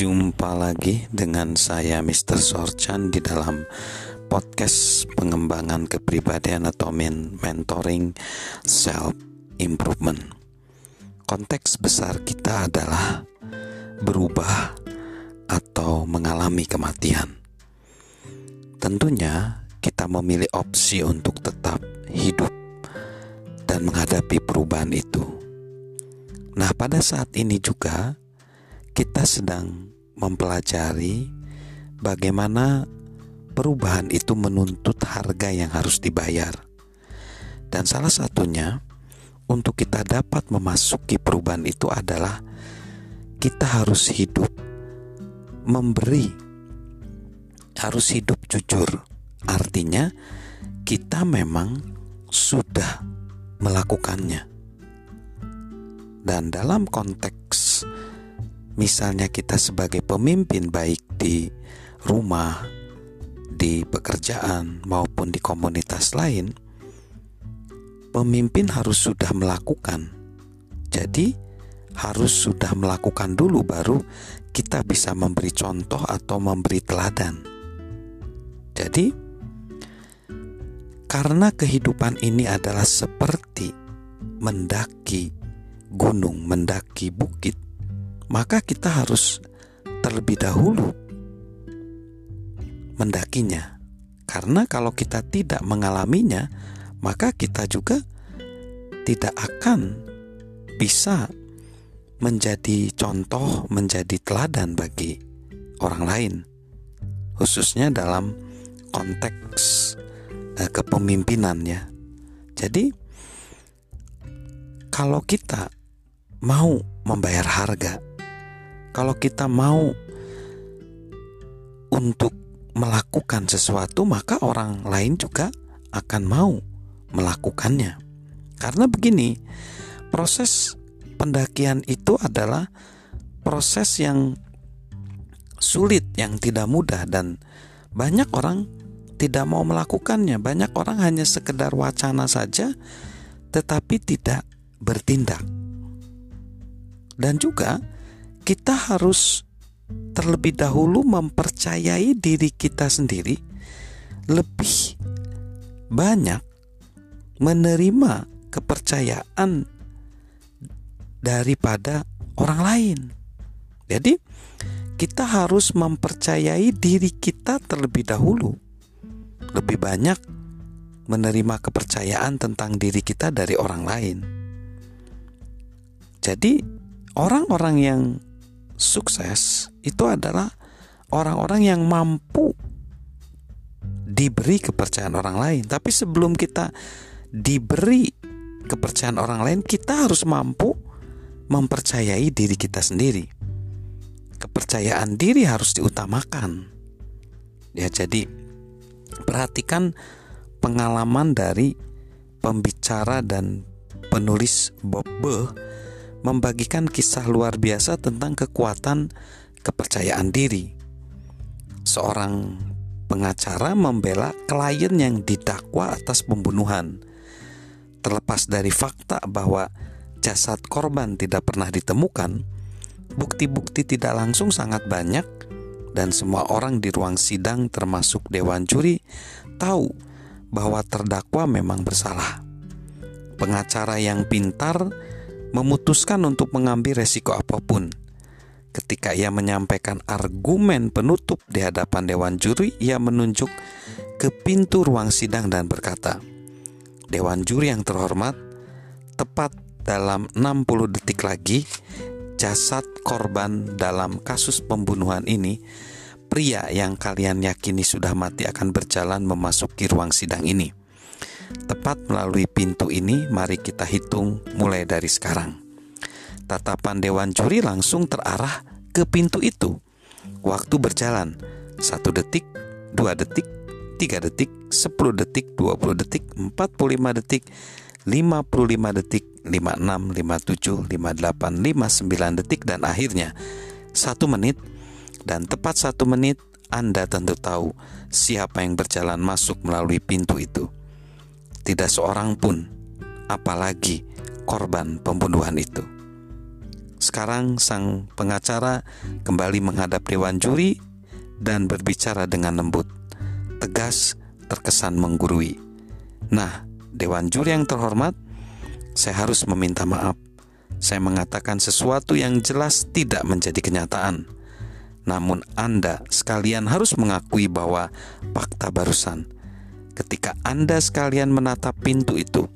Jumpa lagi dengan saya Mr. Sorchan di dalam podcast pengembangan kepribadian atau mentoring self improvement. Konteks besar kita adalah berubah atau mengalami kematian. Tentunya kita memilih opsi untuk tetap hidup dan menghadapi perubahan itu. Nah, pada saat ini juga kita sedang mempelajari bagaimana perubahan itu menuntut harga yang harus dibayar. Dan salah satunya untuk kita dapat memasuki perubahan itu adalah kita harus hidup memberi harus hidup jujur. Artinya kita memang sudah melakukannya. Dan dalam konteks misalnya kita sebagai pemimpin baik di rumah, di pekerjaan maupun di komunitas lain, pemimpin harus sudah melakukan. Jadi, harus sudah melakukan dulu baru kita bisa memberi contoh atau memberi teladan. Jadi, karena kehidupan ini adalah seperti mendaki gunung, mendaki bukit, maka kita harus terlebih dahulu mendakinya. Karena kalau kita tidak mengalaminya, maka kita juga tidak akan bisa menjadi contoh, menjadi teladan bagi orang lain, khususnya dalam konteks eh, kepemimpinannya. Jadi, kalau kita mau membayar harga kalau kita mau untuk melakukan sesuatu, maka orang lain juga akan mau melakukannya. Karena begini, proses pendakian itu adalah proses yang sulit, yang tidak mudah dan banyak orang tidak mau melakukannya. Banyak orang hanya sekedar wacana saja tetapi tidak bertindak. Dan juga kita harus terlebih dahulu mempercayai diri kita sendiri lebih banyak menerima kepercayaan daripada orang lain. Jadi, kita harus mempercayai diri kita terlebih dahulu. Lebih banyak menerima kepercayaan tentang diri kita dari orang lain. Jadi, orang-orang yang sukses itu adalah orang-orang yang mampu diberi kepercayaan orang lain. Tapi sebelum kita diberi kepercayaan orang lain, kita harus mampu mempercayai diri kita sendiri. Kepercayaan diri harus diutamakan. Ya, jadi perhatikan pengalaman dari pembicara dan penulis Bob Be membagikan kisah luar biasa tentang kekuatan kepercayaan diri. Seorang pengacara membela klien yang didakwa atas pembunuhan. Terlepas dari fakta bahwa jasad korban tidak pernah ditemukan, bukti-bukti tidak langsung sangat banyak dan semua orang di ruang sidang termasuk dewan juri tahu bahwa terdakwa memang bersalah. Pengacara yang pintar memutuskan untuk mengambil resiko apa pun. Ketika ia menyampaikan argumen penutup di hadapan dewan juri, ia menunjuk ke pintu ruang sidang dan berkata, "Dewan juri yang terhormat, tepat dalam 60 detik lagi, jasad korban dalam kasus pembunuhan ini, pria yang kalian yakini sudah mati akan berjalan memasuki ruang sidang ini." Tepat melalui pintu ini, mari kita hitung mulai dari sekarang. Tatapan dewan juri langsung terarah ke pintu itu. Waktu berjalan, satu detik, dua detik, tiga detik, sepuluh detik, dua puluh detik, empat puluh lima detik, lima puluh lima detik, lima enam, lima tujuh, lima delapan, lima sembilan detik, dan akhirnya satu menit. Dan tepat satu menit, Anda tentu tahu siapa yang berjalan masuk melalui pintu itu tidak seorang pun, apalagi korban pembunuhan itu. sekarang sang pengacara kembali menghadap dewan juri dan berbicara dengan lembut, tegas, terkesan menggurui. Nah, dewan juri yang terhormat, saya harus meminta maaf. Saya mengatakan sesuatu yang jelas tidak menjadi kenyataan. Namun Anda sekalian harus mengakui bahwa fakta barusan ketika Anda sekalian menatap pintu itu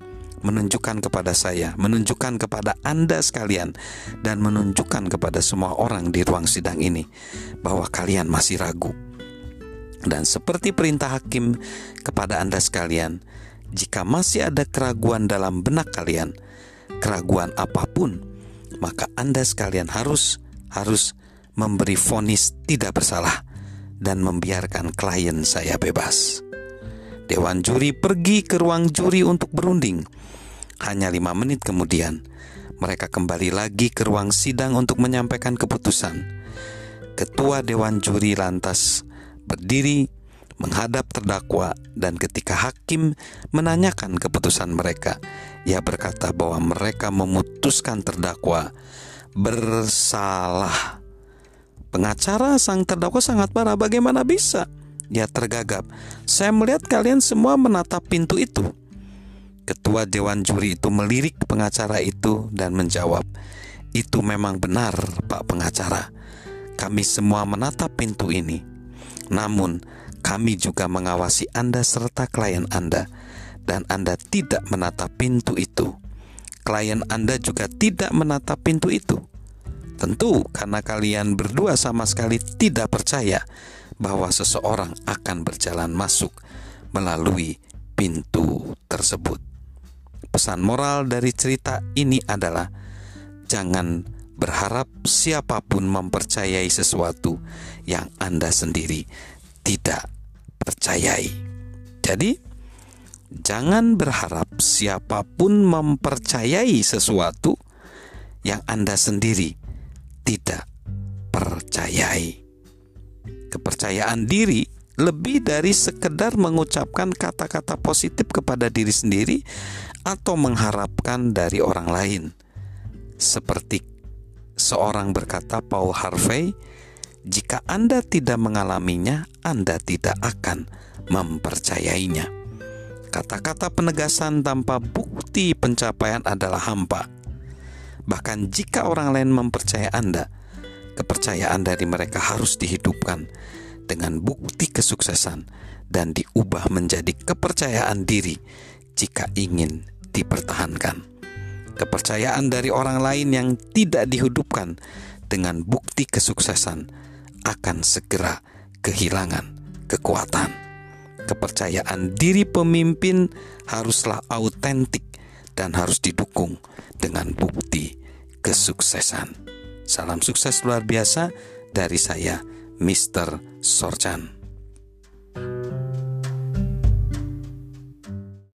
menunjukkan kepada saya, menunjukkan kepada Anda sekalian, dan menunjukkan kepada semua orang di ruang sidang ini bahwa kalian masih ragu. Dan seperti perintah hakim kepada Anda sekalian, jika masih ada keraguan dalam benak kalian, keraguan apa pun, maka Anda sekalian harus harus memberi vonis tidak bersalah dan membiarkan klien saya bebas. Dewan juri pergi ke ruang juri untuk berunding. Hanya lima menit kemudian, mereka kembali lagi ke ruang sidang untuk menyampaikan keputusan. Ketua Dewan Juri lantas berdiri menghadap terdakwa dan ketika hakim menanyakan keputusan mereka, ia berkata bahwa mereka memutuskan terdakwa bersalah. Pengacara sang terdakwa sangat marah, bagaimana bisa? Ia tergagap. Saya melihat kalian semua menatap pintu itu. Ketua Dewan Juri itu melirik pengacara itu dan menjawab, "Itu memang benar, Pak pengacara. Kami semua menatap pintu ini. Namun, kami juga mengawasi Anda serta klien Anda, dan Anda tidak menatap pintu itu. Klien Anda juga tidak menatap pintu itu. Tentu, karena kalian berdua sama sekali tidak percaya." Bahwa seseorang akan berjalan masuk melalui pintu tersebut. Pesan moral dari cerita ini adalah jangan berharap siapa pun mempercayai sesuatu yang Anda sendiri tidak percayai. Jadi, jangan berharap siapa pun mempercayai sesuatu yang Anda sendiri tidak percayai kepercayaan diri lebih dari sekedar mengucapkan kata-kata positif kepada diri sendiri atau mengharapkan dari orang lain. Seperti seorang berkata Paul Harvey, jika Anda tidak mengalaminya, Anda tidak akan mempercayainya. Kata-kata penegasan tanpa bukti pencapaian adalah hampa. Bahkan jika orang lain mempercaya Anda, Kepercayaan dari mereka harus dihidupkan dengan bukti kesuksesan dan diubah menjadi kepercayaan diri jika ingin dipertahankan. Kepercayaan dari orang lain yang tidak dihidupkan dengan bukti kesuksesan akan segera kehilangan kekuatan. Kepercayaan diri pemimpin haruslah autentik dan harus didukung dengan bukti kesuksesan. Salam sukses luar biasa dari saya, Mr. Sorchan.